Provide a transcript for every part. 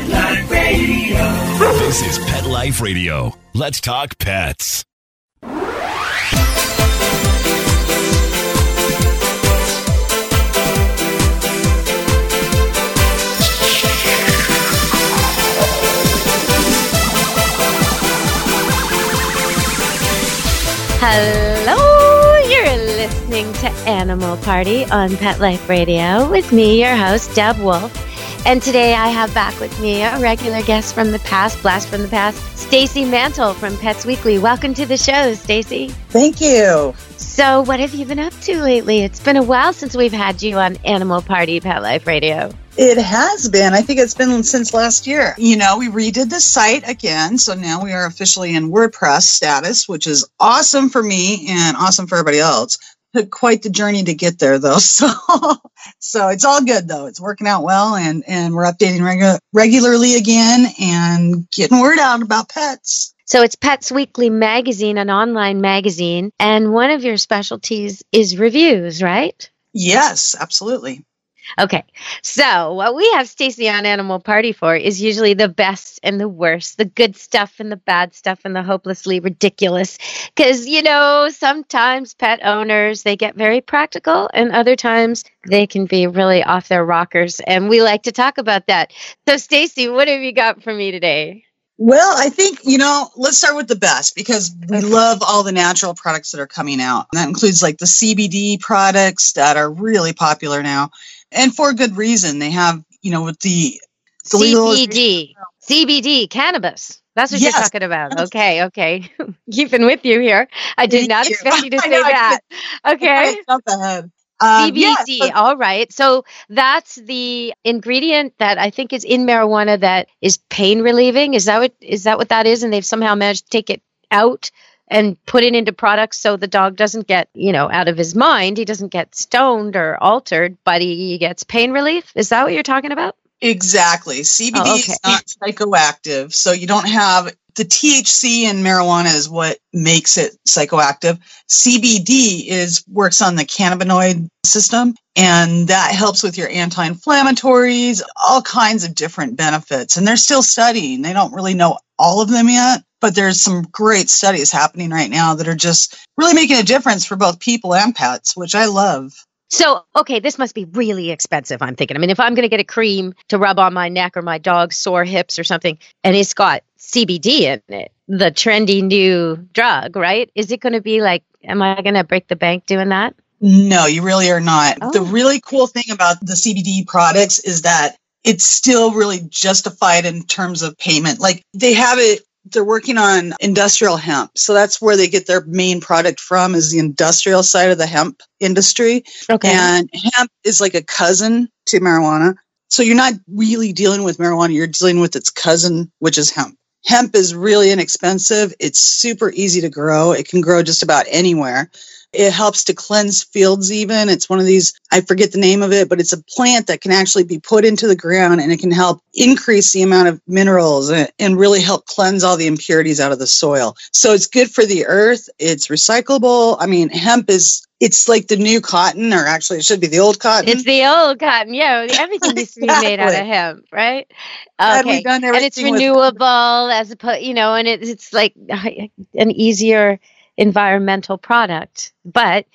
Pet Life Radio. This is Pet Life Radio. Let's talk pets. Hello, you're listening to Animal Party on Pet Life Radio with me, your host, Deb Wolf. And today I have back with me a regular guest from the past, blast from the past, Stacy Mantle from Pets Weekly. Welcome to the show, Stacy. Thank you. So, what have you been up to lately? It's been a while since we've had you on Animal Party Pet Life Radio. It has been. I think it's been since last year. You know, we redid the site again. So now we are officially in WordPress status, which is awesome for me and awesome for everybody else. Took quite the journey to get there though. So, so it's all good though. It's working out well and, and we're updating regu- regularly again and getting word out about pets. So, it's Pets Weekly magazine, an online magazine, and one of your specialties is reviews, right? Yes, absolutely. Okay. So, what we have Stacy on Animal Party for is usually the best and the worst, the good stuff and the bad stuff and the hopelessly ridiculous. Cuz you know, sometimes pet owners, they get very practical and other times they can be really off their rockers and we like to talk about that. So, Stacy, what have you got for me today? Well, I think, you know, let's start with the best because we love all the natural products that are coming out. And that includes like the CBD products that are really popular now. And for good reason. They have, you know, with the, CBD. CBD, cannabis. That's what Yes. you're talking about. Okay, okay. Keeping with you here. I did Thank not you. expect you to say know, that. Okay. Ahead. Um, CBD. all right. So that's the ingredient that I think is in marijuana that is pain relieving. Is that what is that what that is? And they've somehow managed to take it out and put it into products so the dog doesn't get, you know, out of his mind. He doesn't get stoned or altered, but he gets pain relief. Is that what you're talking about? Exactly. CBD Oh, is not psychoactive. So you don't have the THC in marijuana is what makes it psychoactive. CBD is works on the cannabinoid system and that helps with your anti-inflammatories, all kinds of different benefits. And they're still studying. They don't really know all of them yet, but there's some great studies happening right now that are just really making a difference for both people and pets, which I love. So, okay, this must be really expensive. I'm thinking. I mean, if I'm going to get a cream to rub on my neck or my dog's sore hips or something, and it's got CBD in it, the trendy new drug, right? Is it going to be like, am I going to break the bank doing that? No, you really are not. The Oh. really cool thing about the CBD products is that it's still really justified in terms of payment. Like they have it, they're working on industrial hemp. So that's where they get their main product from is the industrial side of the hemp industry. Okay. And hemp is like a cousin to marijuana. So you're not really dealing with marijuana, you're dealing with its cousin, which is hemp. Hemp is really inexpensive. It's super easy to grow. It can grow just about anywhere. It helps to cleanse fields, even. It's one of these, I forget the name of it, but it's a plant that can actually be put into the ground and it can help increase the amount of minerals and, and really help cleanse all the impurities out of the soil. So it's good for the earth. It's recyclable. I mean, hemp is, it's like the new cotton, or actually, it should be the old cotton. it's the old cotton. Yeah, everything needs to be made out of hemp, right? Okay. done And it's everything with- renewable as opposed, you know, and it, it's like an easier environmental product. But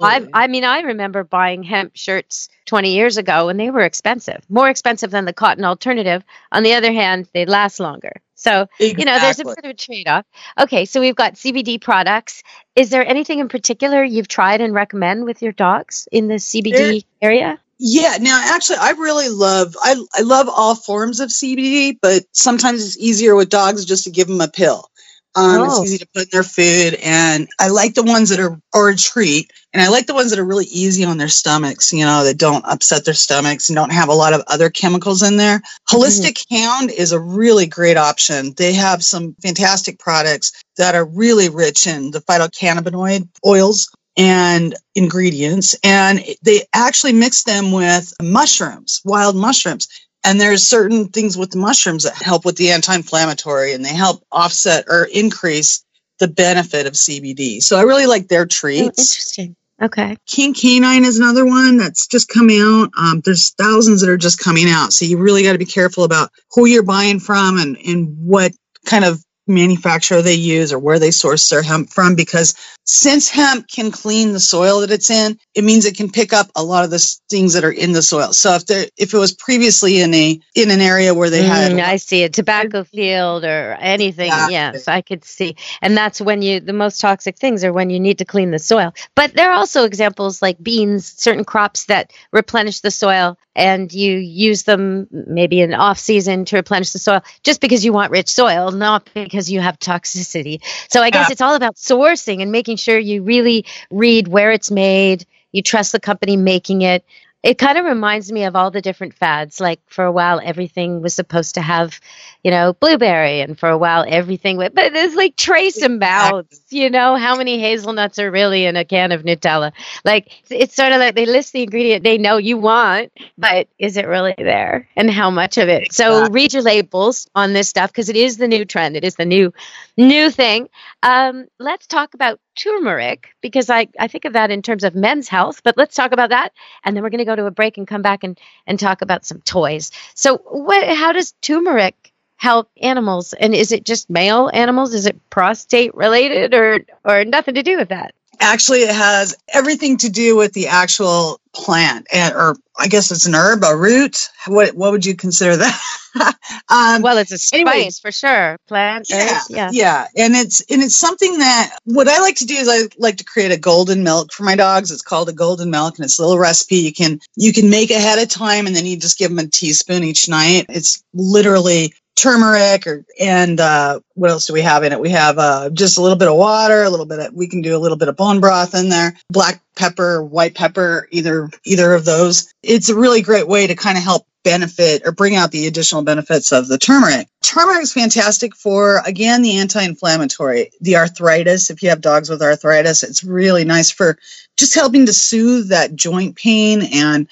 I, I mean, I remember buying hemp shirts 20 years ago and they were expensive, more expensive than the cotton alternative. On the other hand, they last longer. So, you know, there's a Exactly. bit of a trade off. Okay, so we've got CBD products. Is there anything in particular you've tried and recommend with your dogs in the CBD area? Yeah, now actually I really love I I love all forms of CBD, but sometimes it's easier with dogs just to give them a pill. Um, Oh. It's easy to put in their food, and I like the ones that are or a treat, and I like the ones that are really easy on their stomachs. You know, that don't upset their stomachs and don't have a lot of other chemicals in there. Holistic Hound is a really great option. They have some fantastic products that are really rich in the phytocannabinoid oils and ingredients and they actually mix them with mushrooms wild mushrooms and there's certain things with the mushrooms that help with the anti-inflammatory and they help offset or increase the benefit of cbd so i really like their Oh, treats interesting. Okay. King Canine is another one that's just coming out. Um, there's thousands that are just coming out. So you really got to be careful about who you're buying from and, and what kind of manufacturer they use or where they source their hemp from because since hemp can clean the soil that it's in it means it can pick up a lot of the things that are in the soil so if there if it was previously in a in an area where they had Mm, I see a tobacco field or anything. Yes, I could see. And that's when you, the most toxic things are when you need to clean the soil. But there are also examples like beans, certain crops that replenish the soil and you use them maybe in off season to replenish the soil just because you want rich soil, not because you have toxicity. So I guess Yeah. it's all about sourcing and making sure you really read where it's made, you trust the company making it. It kind of reminds me of all the different fads. Like for a while, everything was supposed to have, you know, blueberry, and for a while, everything. wa- But it's like trace amounts. You know, how many hazelnuts are really in a can of Nutella? Like it's- it's sort of like they list the ingredient they know you want, but is it really there, and how much of it? So read your labels on this stuff because it is the new trend. It is the new, new thing. Um, let's talk about turmeric because I, I think of that in terms of men's health, but let's talk about that. And then we're going to go to a break and come back and, and talk about some toys. So, what, how does turmeric help animals? And is it just male animals? Is it prostate related or, or nothing to do with that? Actually it has everything to do with the actual plant and or i guess it's an herb a root what what would you consider that um Well, it's a spice anyway. for sure. Plant, yeah, herb, yeah. yeah, and it's and it's something that what I like to do is I like to create a golden milk for my dogs. It's called a golden milk, and it's a little recipe you can you can make ahead of time, and then you just give them a teaspoon each night. It's literally turmeric or and uh, what else do we have in it? We have uh, just a little bit of water, a little bit of we can do a little bit of bone broth in there, black pepper, white pepper, either either of those. It's a really great way to kind of help benefit or bring out the additional benefits of the turmeric. Turmeric is fantastic for again the anti-inflammatory, the arthritis. If you have dogs with arthritis, it's really nice for just helping to soothe that joint pain and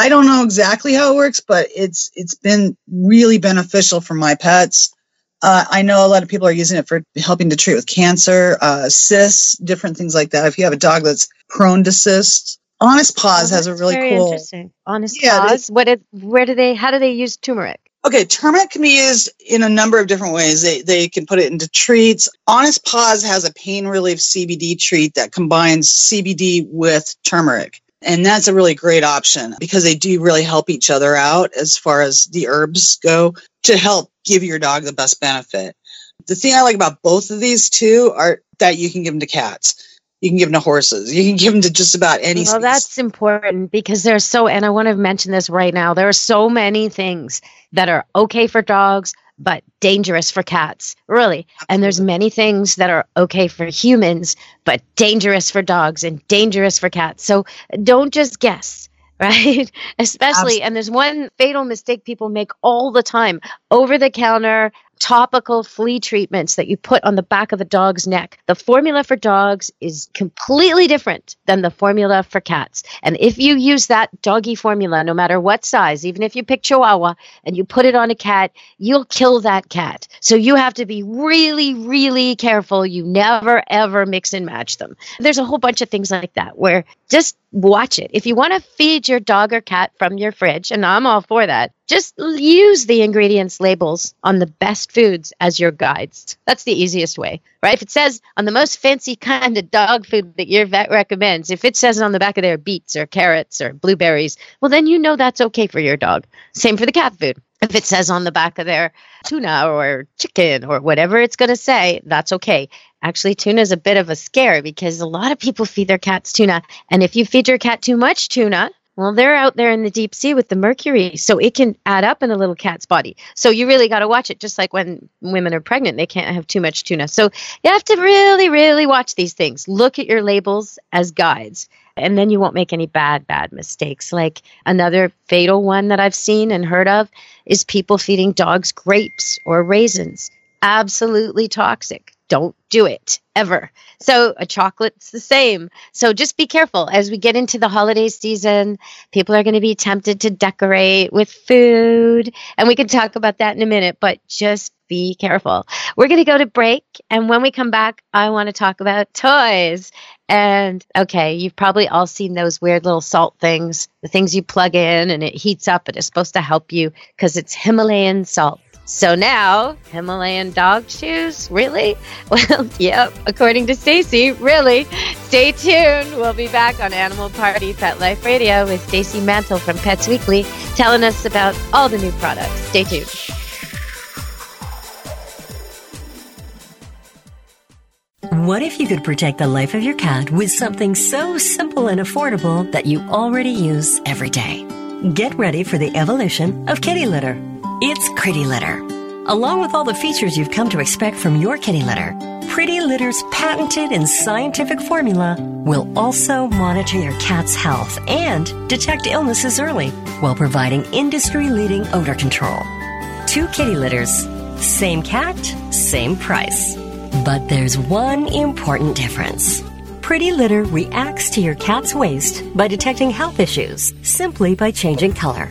I don't know exactly how it works, but it's it's been really beneficial for my pets. Uh, I know a lot of people are using it for helping to treat with cancer, uh, cysts, different things like that. If you have a dog that's prone to cysts, Honest Paws Oh, has a really very cool. interesting. Honest Yeah, Paws. What is, where do they, how do they use turmeric? Okay, turmeric can be used in a number of different ways. They they can put it into treats. Honest Paws has a pain relief CBD treat that combines CBD with turmeric. And that's a really great option because they do really help each other out as far as the herbs go to help give your dog the best benefit. The thing I like about both of these two are that you can give them to cats. You can give them to horses. You can give them to just about any Well, species. that's important because there's so, and I want to mention this right now. There are so many things that are okay for dogs, but dangerous for cats, really. And there's many things that are okay for humans, but dangerous for dogs and dangerous for cats. So don't just guess. Right? Especially, and there's one fatal mistake people make all the time over the counter topical flea treatments that you put on the back of a dog's neck. The formula for dogs is completely different than the formula for cats. And if you use that doggy formula, no matter what size, even if you pick Chihuahua and you put it on a cat, you'll kill that cat. So you have to be really, really careful. You never, ever mix and match them. There's a whole bunch of things like that where just watch it. If you want to feed your dog or cat from your fridge, and I'm all for that, just use the ingredients labels on the best foods as your guides. That's the easiest way, right? If it says on the most fancy kind of dog food that your vet recommends, if it says on the back of there beets or carrots or blueberries, well, then you know that's okay for your dog. Same for the cat food. If it says on the back of their tuna or chicken or whatever it's going to say, that's okay. Actually, tuna is a bit of a scare because a lot of people feed their cats tuna. And if you feed your cat too much tuna, well, they're out there in the deep sea with the mercury, so it can add up in a little cat's body. So you really got to watch it, just like when women are pregnant, they can't have too much tuna. So you have to really, really watch these things. Look at your labels as guides, and then you won't make any bad, bad mistakes. Like another fatal one that I've seen and heard of is people feeding dogs grapes or raisins. Absolutely toxic. Don't do it ever. So a chocolate's the same. So just be careful as we get into the holiday season. People are going to be tempted to decorate with food, and we can talk about that in a minute, but just be careful. We're going to go to break, and when we come back, I want to talk about toys. And okay, you've probably all seen those weird little salt things, the things you plug in and it heats up and it's supposed to help you because it's Himalayan salt. So now, Himalayan dog shoes? Really? Well, yep, according to Stacy, really. Stay tuned. We'll be back on Animal Party Pet Life Radio with Stacy Mantle from Pets Weekly telling us about all the new products. Stay tuned. What if you could protect the life of your cat with something so simple and affordable that you already use every day? Get ready for the evolution of kitty litter. It's Pretty Litter. Along with all the features you've come to expect from your kitty litter, Pretty Litter's patented and scientific formula will also monitor your cat's health and detect illnesses early while providing industry leading odor control. Two kitty litters, same cat, same price. But there's one important difference. Pretty Litter reacts to your cat's waste by detecting health issues simply by changing color.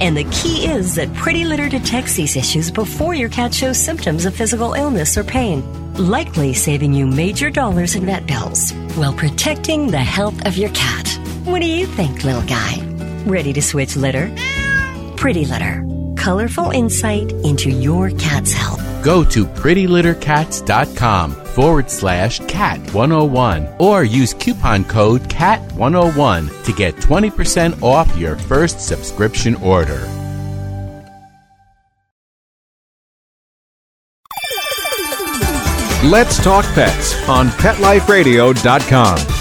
And the key is that Pretty Litter detects these issues before your cat shows symptoms of physical illness or pain, likely saving you major dollars in vet bills while protecting the health of your cat. What do you think, little guy? Ready to switch litter? Pretty Litter. Colorful insight into your cat's health. Go to prettylittercats.com forward slash cat 101 or use coupon code cat 101 to get 20% off your first subscription order. Let's Talk Pets on PetLifeRadio.com.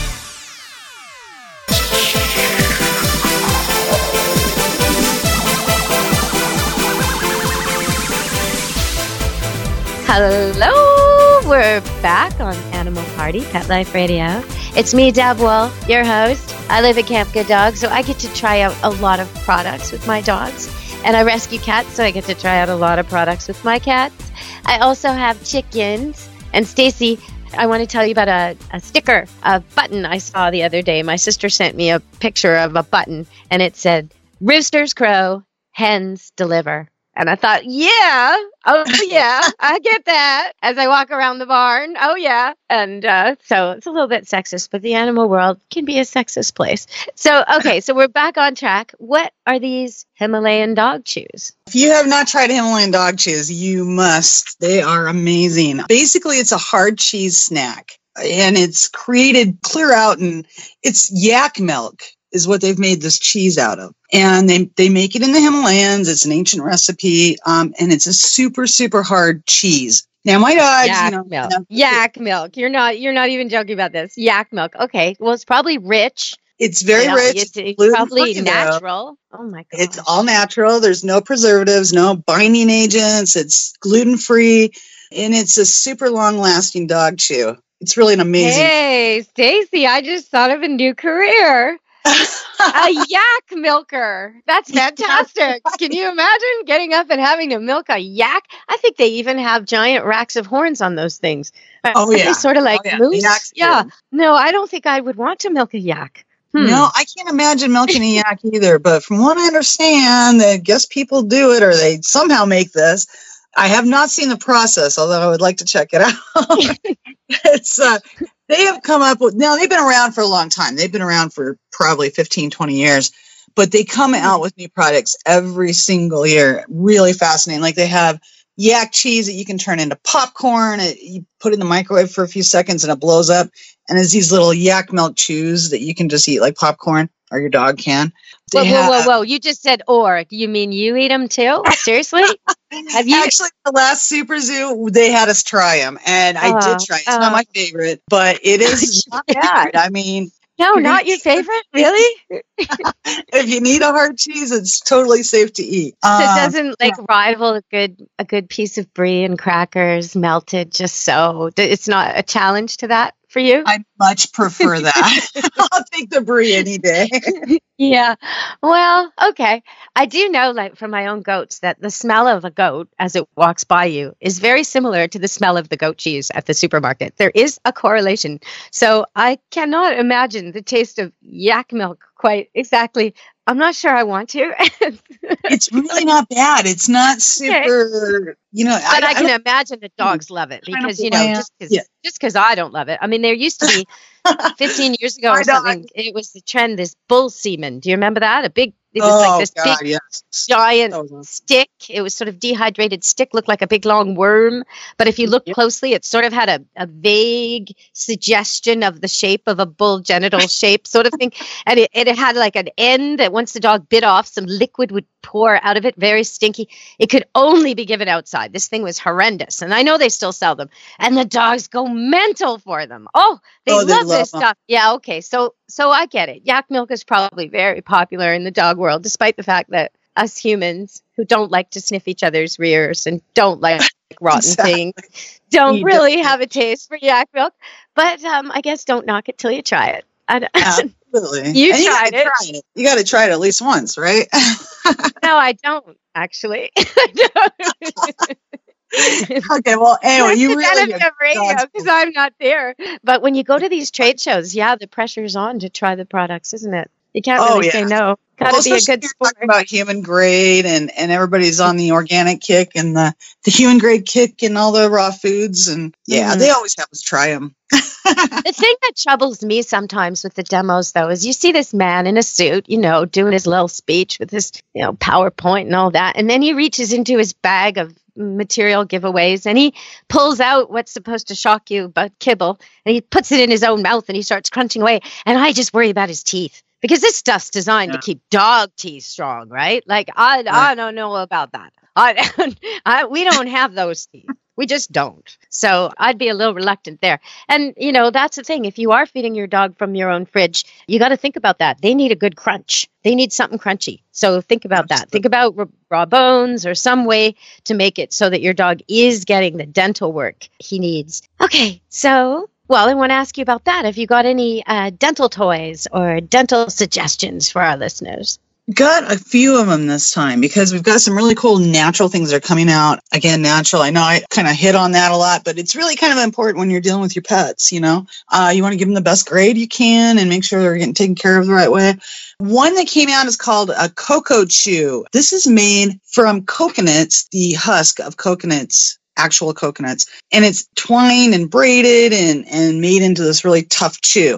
Hello, we're back on Animal Party Pet Life Radio. It's me, Deb Wolf, your host. I live at Camp Good Dog, so I get to try out a lot of products with my dogs. And I rescue cats, so I get to try out a lot of products with my cats. I also have chickens. And Stacy, I want to tell you about a, a sticker, a button I saw the other day. My sister sent me a picture of a button, and it said, Roosters crow, hens deliver. And I thought, yeah, oh yeah, I get that as I walk around the barn. Oh yeah. And uh, so it's a little bit sexist, but the animal world can be a sexist place. So, okay, so we're back on track. What are these Himalayan dog chews? If you have not tried Himalayan dog chews, you must. They are amazing. Basically, it's a hard cheese snack and it's created clear out and it's yak milk is what they've made this cheese out of. And they, they make it in the Himalayas. It's an ancient recipe. Um, and it's a super, super hard cheese. Now my dogs, Yak you know, milk. you know, Yak milk. You're not. You're not even joking about this. Yak milk. Okay. Well, it's probably rich. it's very you know, rich. It's, it's though. natural. Oh my god. It's all natural. There's no preservatives, no binding agents. It's gluten free, and it's a super long lasting dog chew. It's really an amazing. Hey, Stacy, I just thought of a new career. a yak milker. That's fantastic. Can you imagine getting up and having to milk a yak? I think they even have giant racks of horns on those things. Oh, Are yeah. They sort of like Oh, yeah. moose. Yeah. No, I don't think I would want to milk a yak. Hmm. No, I can't imagine milking a yak either. But from what I understand, I guess people do it or they somehow make this. I have not seen the process, although I would like to check it out. it's uh, they have come up with now they've been around for a long time. They've been around for probably 15, 20 years, but they come mm-hmm. out with new products every single year. Really fascinating. Like they have yak cheese that you can turn into popcorn. It, you put it in the microwave for a few seconds and it blows up. And there's these little yak milk chews that you can just eat like popcorn or your dog can. Whoa, They whoa, whoa, have- whoa! You just said or. You mean you eat them too? Seriously? Have you? Actually, the last Super Zoo, they had us try them, and I did try. it. It's not oh. my favorite, but it is not bad. I mean, no, not your favorite. Really? if you need a hard cheese, it's totally safe to eat. So it Um, doesn't like rival a good a good piece of brie and crackers melted just so. It's not a challenge to that for you. I much prefer that. I'll take the brie any day. Yeah. Well, okay. I do know, like from my own goats, that the smell of a goat as it walks by you is very similar to the smell of the goat cheese at the supermarket. There is a correlation. So I cannot imagine the taste of yak milk quite exactly. I'm not sure I want to. it's really not bad. It's not super, you know. but I, I can don't- imagine the dogs love it because you know just because Yeah. just because I don't love it. I mean, there used to be 15 years ago or something. It was the trend. This bull semen. Do you remember that? A big. It was oh like this God, big yes. giant stick. It was sort of dehydrated stick, looked like a big long worm. But if you look Yep. closely, it sort of had a, a vague suggestion of the shape of a bull genital shape, sort of thing. And it, it had like an end that once the dog bit off, some liquid would pour out of it, very stinky. It could only be given outside. This thing was horrendous. And I know they still sell them. And the dogs go mental for them. Oh, they Oh, they love, love this them. stuff. Yeah, okay. So so I get it. Yak milk is probably very popular in the dog world, despite the fact that us humans who don't like to sniff each other's rears and don't like rotten Exactly. things don't We really don't. have a taste for yak milk. But um, I guess don't knock it till you try it. I don't- Absolutely. You And tried gotta it. it. You got to try it at least once, right? no, I don't actually. okay. Well, anyway, you really of radio because I'm not there. But when you go to these trade shows, yeah, the pressure's on to try the products, isn't it? You can't Oh, really say yeah. no. Got to Well, be a good sport. talking about human grade and and everybody's on the organic kick and the the human grade kick and all the raw foods and yeah Mhm. they always have us try them The thing that troubles me sometimes with the demos, though, is you see this man in a suit, you know, doing his little speech with his, you know, PowerPoint and all that. And then he reaches into his bag of material giveaways and he pulls out what's supposed to shock you but kibble and he puts it in his own mouth and he starts crunching away. And I just worry about his teeth because this stuff's designed Yeah. to keep dog teeth strong, right? Like, I, I don't know about that. I, I, we don't have those teeth. We just don't. So I'd be a little reluctant there. And, you know, that's the thing. If you are feeding your dog from your own fridge, you got to think about that. They need a good crunch. They need something crunchy. So think about that. Think about r- raw bones or some way to make it so that your dog is getting the dental work he needs. Okay. So, well, I want to ask you about that. Have you got any uh, dental toys or dental suggestions for our listeners? got a few of them this time because we've got some really cool natural things that are coming out. Again natural i know i kind of hit on that a lot but it's really kind of important when you're dealing with your pets you know? Uh, you want to give them the best grade you can and make sure they're getting taken care of the right way. One that came out is called a cocoa chew. This is made from coconuts the husk of coconuts actual coconuts and it's twined and braided and and made into this really tough chew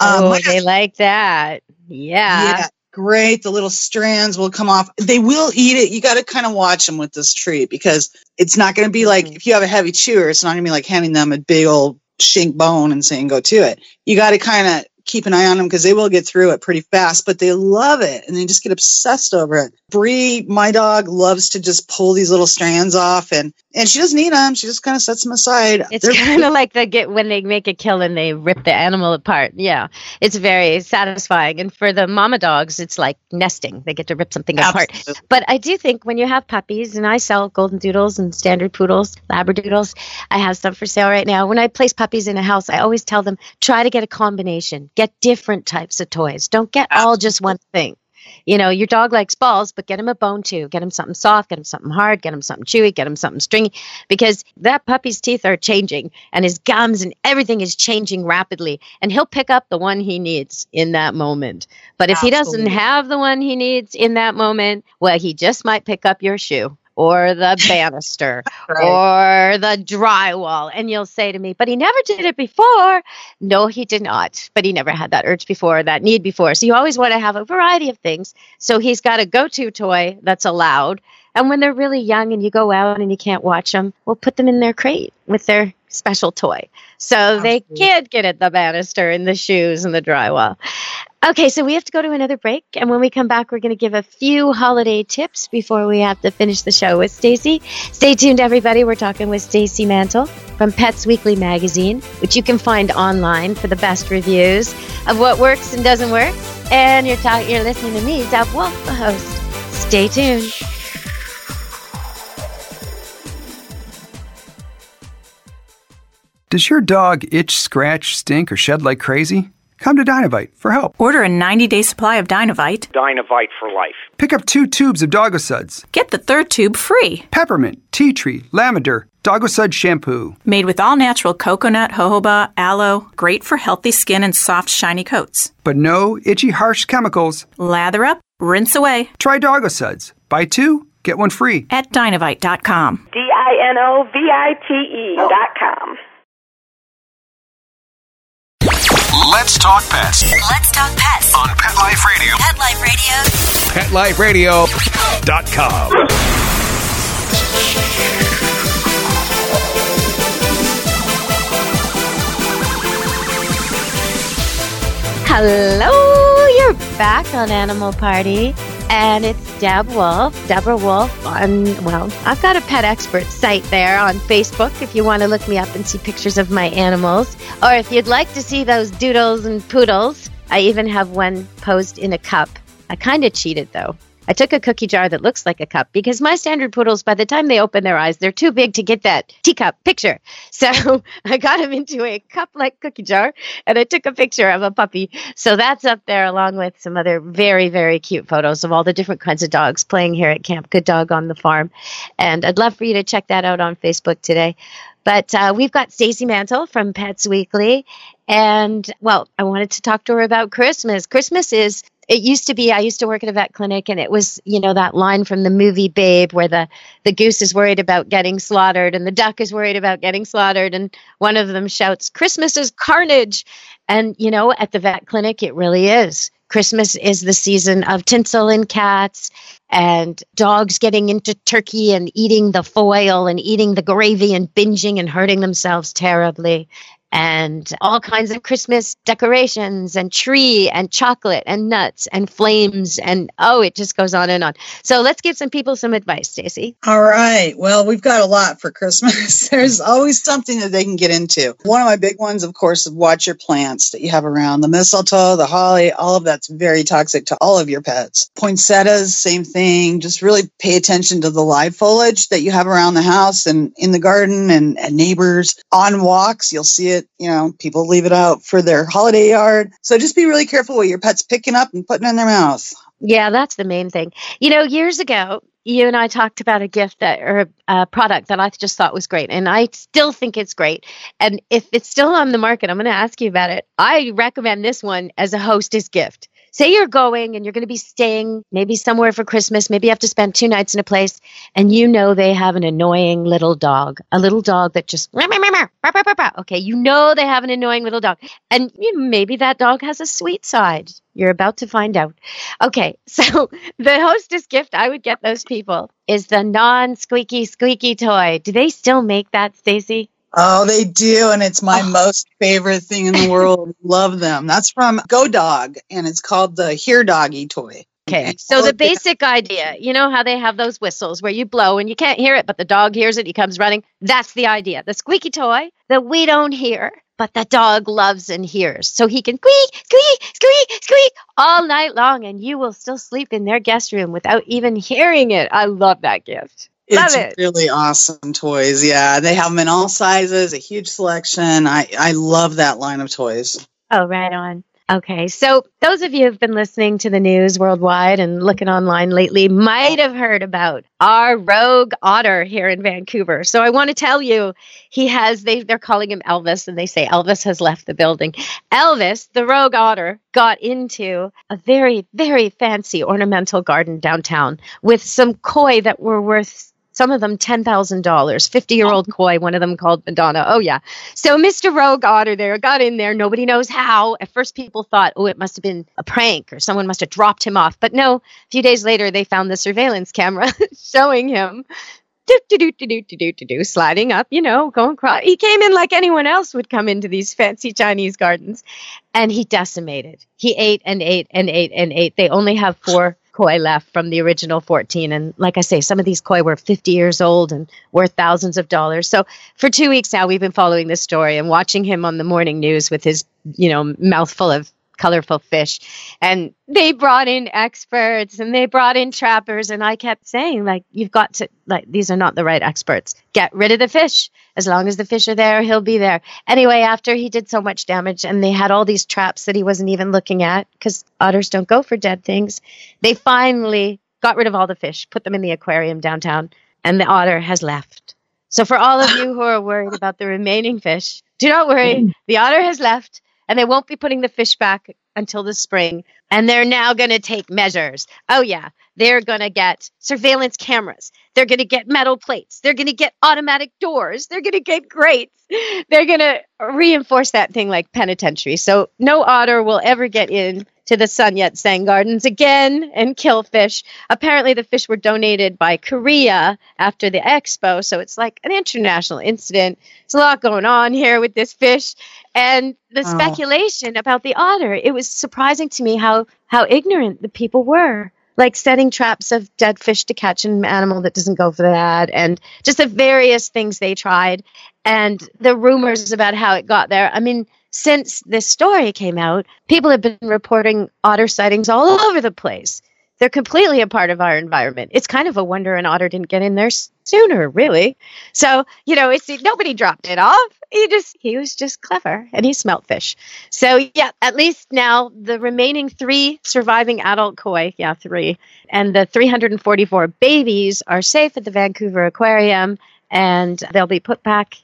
Um, oh, they like that. Yeah. yeah, great. The little strands will come off. They will eat it. You got to kind of watch them with this treat because it's not going to be like Mhm. if you have a heavy chewer, it's not going to be like handing them a big old shink bone and saying go to it. You got to kind of keep an eye on them because they will get through it pretty fast, but they love it and they just get obsessed over it. Bree, my dog, loves to just pull these little strands off and and she doesn't eat them. She just kind of sets them aside. It's kind of like the get when they make a kill and they rip the animal apart. Yeah, it's very satisfying. And for the mama dogs, it's like nesting. They get to rip something apart. But I do think when you have puppies, and I sell golden doodles and standard poodles, labradoodles, I have some for sale right now. When I place puppies in a house, I always tell them try to get a combination, get different types of toys. Don't get all just one thing. You know, your dog likes balls, but get him a bone too. Get him something soft, get him something hard, get him something chewy, get him something stringy, because that puppy's teeth are changing and his gums and everything is changing rapidly. And he'll pick up the one he needs in that moment. But if he doesn't have the one he needs in that moment, well, he just might pick up your shoe or the banister or the drywall. And you'll say to me, but he never did it before. No, he did not. But he never had that urge before, that need before. So you always want to have a variety of things. So he's got a go to toy that's allowed. And when they're really young and you go out and you can't watch them, we'll put them in their crate with their special toy. So they can't get at the banister and the shoes and the drywall. Okay, so we have to go to another break, and when we come back, we're going to give a few holiday tips before we have to finish the show with Stacy. Stay tuned, everybody. We're talking with Stacy Mantle from Pets Weekly magazine, which you can find online for the best reviews of what works and doesn't work. And you're you're listening to me, Deb Wolf, the host. Stay tuned. Does your dog itch, scratch, stink, or shed like crazy? Come to Dinovite for help. Order a 90 day supply of Dinovite. Dinovite for life. Pick up two tubes of Doggo Suds. Get the third tube free. Peppermint, tea tree, lavender, Doggo Sud shampoo. Made with all natural coconut, jojoba, aloe, great for healthy skin and soft, shiny coats. But no itchy, harsh chemicals. Lather up, rinse away. Try Doggo Suds. Buy two, get one free. At dinovite.com. D I N O V I T E.com. Let's talk pets Let's talk pets. on Pet Life Radio. Pet Life Radio. PetLifeRadio.com. Hello, you're back on Animal Party. And it's Deb Wolf, Deborah Wolf on, well, I've got a pet expert site there on Facebook if you want to look me up and see pictures of my animals. Or if you'd like to see those doodles and poodles, I even have one posed in a cup. I kind of cheated though. I took a cookie jar that looks like a cup because my standard poodles, by the time they open their eyes, they're too big to get that teacup picture. So I got them into a cup like cookie jar and I took a picture of a puppy. So that's up there along with some other very, very cute photos of all the different kinds of dogs playing here at Camp Good Dog on the farm. And I'd love for you to check that out on Facebook today. But uh, we've got Stacy Mantle from Pets Weekly. And well, I wanted to talk to her about Christmas. Christmas is it used to be I used to work at a vet clinic and it was, you know, that line from the movie Babe where the the goose is worried about getting slaughtered and the duck is worried about getting slaughtered and one of them shouts Christmas is carnage. And you know, at the vet clinic it really is. Christmas is the season of tinsel and cats and dogs getting into turkey and eating the foil and eating the gravy and binging and hurting themselves terribly and all kinds of Christmas decorations and tree and chocolate and nuts and flames and oh, it just goes on and on. So let's give some people some advice, Stacy. All right. Well, we've got a lot for Christmas. There's always something that they can get into. One of my big ones, of course, is watch your plants that you have around. The mistletoe, the holly, all of that's very toxic to all of your pets. Poinsettias, same thing. Just really pay attention to the live foliage that you have around the house and in the garden and, and neighbors. On walks, you'll see it, you know, people leave it out for their holiday yard. So just be really careful what your pet's picking up and putting in their mouth. Yeah, that's the main thing. You know, years ago, you and I talked about a gift that or a product that I just thought was great, and I still think it's great. And if it's still on the market, I'm going to ask you about it. I recommend this one as a hostess gift. Say you're going and you're going to be staying maybe somewhere for Christmas. Maybe you have to spend two nights in a place, and you know they have an annoying little dog, a little dog that just okay. You know they have an annoying little dog, and maybe that dog has a sweet side. You're about to find out. Okay, so the hostess gift I would get those people is the non-squeaky squeaky toy. Do they still make that, Stacy? Oh, they do. And it's my oh. most favorite thing in the world. Love them. That's from Go Dog, and it's called the Hear Doggy toy. Okay, so the oh, basic idea, you know how they have those whistles where you blow and you can't hear it, but the dog hears it, he comes running. That's the idea. The squeaky toy that we don't hear, but the dog loves and hears. So he can squeak, squeak, squeak, squeak all night long, and you will still sleep in their guest room without even hearing it. I love that gift. Love It's it. really awesome toys. Yeah, they have them in all sizes, a huge selection. I, I love that line of toys. Oh, right on. Okay, so those of you who've been listening to the news worldwide and looking online lately might have heard about our rogue otter here in Vancouver. So I want to tell you, he has they they're calling him Elvis, and they say Elvis has left the building. Elvis, the rogue otter, got into a very very fancy ornamental garden downtown with some koi that were worth some of them $10,000, 50 year old koi, one of them called Madonna. Oh, yeah. So Mr. Rogue Otter there got in there. Nobody knows how. At first, people thought, oh, it must have been a prank or someone must have dropped him off. But no, a few days later, they found the surveillance camera showing him. Do, do, do, do, do, do, do, do, do, sliding up, you know, going across. He came in like anyone else would come into these fancy Chinese gardens and he decimated. He ate and ate and ate and ate. They only have four koi left from the original 14 and like i say some of these koi were 50 years old and worth thousands of dollars. So for two weeks now we've been following this story and watching him on the morning news with his you know mouthful of colorful fish. And they brought in experts and they brought in trappers. And I kept saying, like, you've got to, like, these are not the right experts. Get rid of the fish. As long as the fish are there, he'll be there. Anyway, after he did so much damage and they had all these traps that he wasn't even looking at because otters don't go for dead things, they finally got rid of all the fish, put them in the aquarium downtown, and the otter has left. So, for all of you who are worried about the remaining fish, do not worry. The otter has left and they won't be putting the fish back until the spring. And they're now going to take measures. Oh, yeah. They're going to get surveillance cameras. They're going to get metal plates. They're going to get automatic doors. They're going to get grates. They're going to reinforce that thing like penitentiary. So no otter will ever get in to the Sun Yat Sen Gardens again and kill fish. Apparently, the fish were donated by Korea after the expo, so it's like an international incident. There's a lot going on here with this fish, and the Oh. speculation about the otter. It was surprising to me how how ignorant the people were. Like setting traps of dead fish to catch an animal that doesn't go for that, and just the various things they tried, and the rumors about how it got there. I mean, since this story came out, people have been reporting otter sightings all over the place. They're completely a part of our environment. It's kind of a wonder an otter didn't get in there sooner, really. So, you know, it's nobody dropped it off. He just he was just clever and he smelt fish. So, yeah, at least now the remaining 3 surviving adult koi, yeah, 3, and the 344 babies are safe at the Vancouver Aquarium and they'll be put back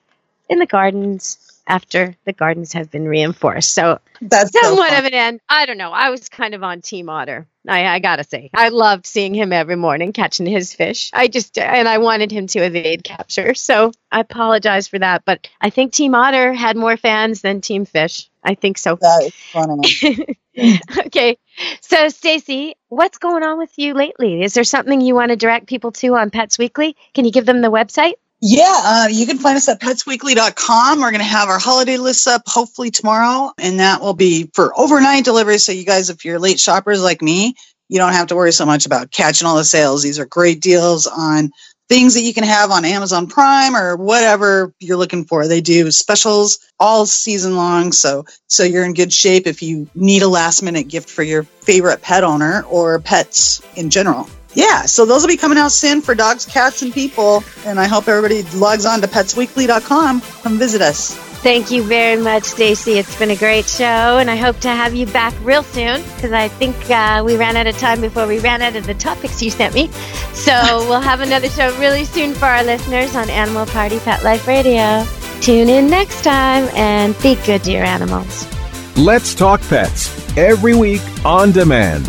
in the gardens after the gardens have been reinforced. So That's somewhat fun. of an end. I don't know. I was kind of on Team Otter. I, I gotta say, I loved seeing him every morning catching his fish. I just and I wanted him to evade capture. So I apologize for that, but I think Team Otter had more fans than Team Fish. I think so. That is funny. okay. So Stacy, what's going on with you lately? Is there something you want to direct people to on Pets Weekly? Can you give them the website? Yeah, uh, you can find us at petsweekly.com. We're going to have our holiday lists up hopefully tomorrow, and that will be for overnight delivery. So, you guys, if you're late shoppers like me, you don't have to worry so much about catching all the sales. These are great deals on things that you can have on Amazon Prime or whatever you're looking for. They do specials all season long, so so you're in good shape if you need a last minute gift for your favorite pet owner or pets in general. Yeah, so those will be coming out soon for dogs, cats, and people. And I hope everybody logs on to petsweekly.com. Come visit us. Thank you very much, Stacy. It's been a great show, and I hope to have you back real soon because I think uh, we ran out of time before we ran out of the topics you sent me. So we'll have another show really soon for our listeners on Animal Party Pet Life Radio. Tune in next time and be good to your animals. Let's Talk Pets every week on demand,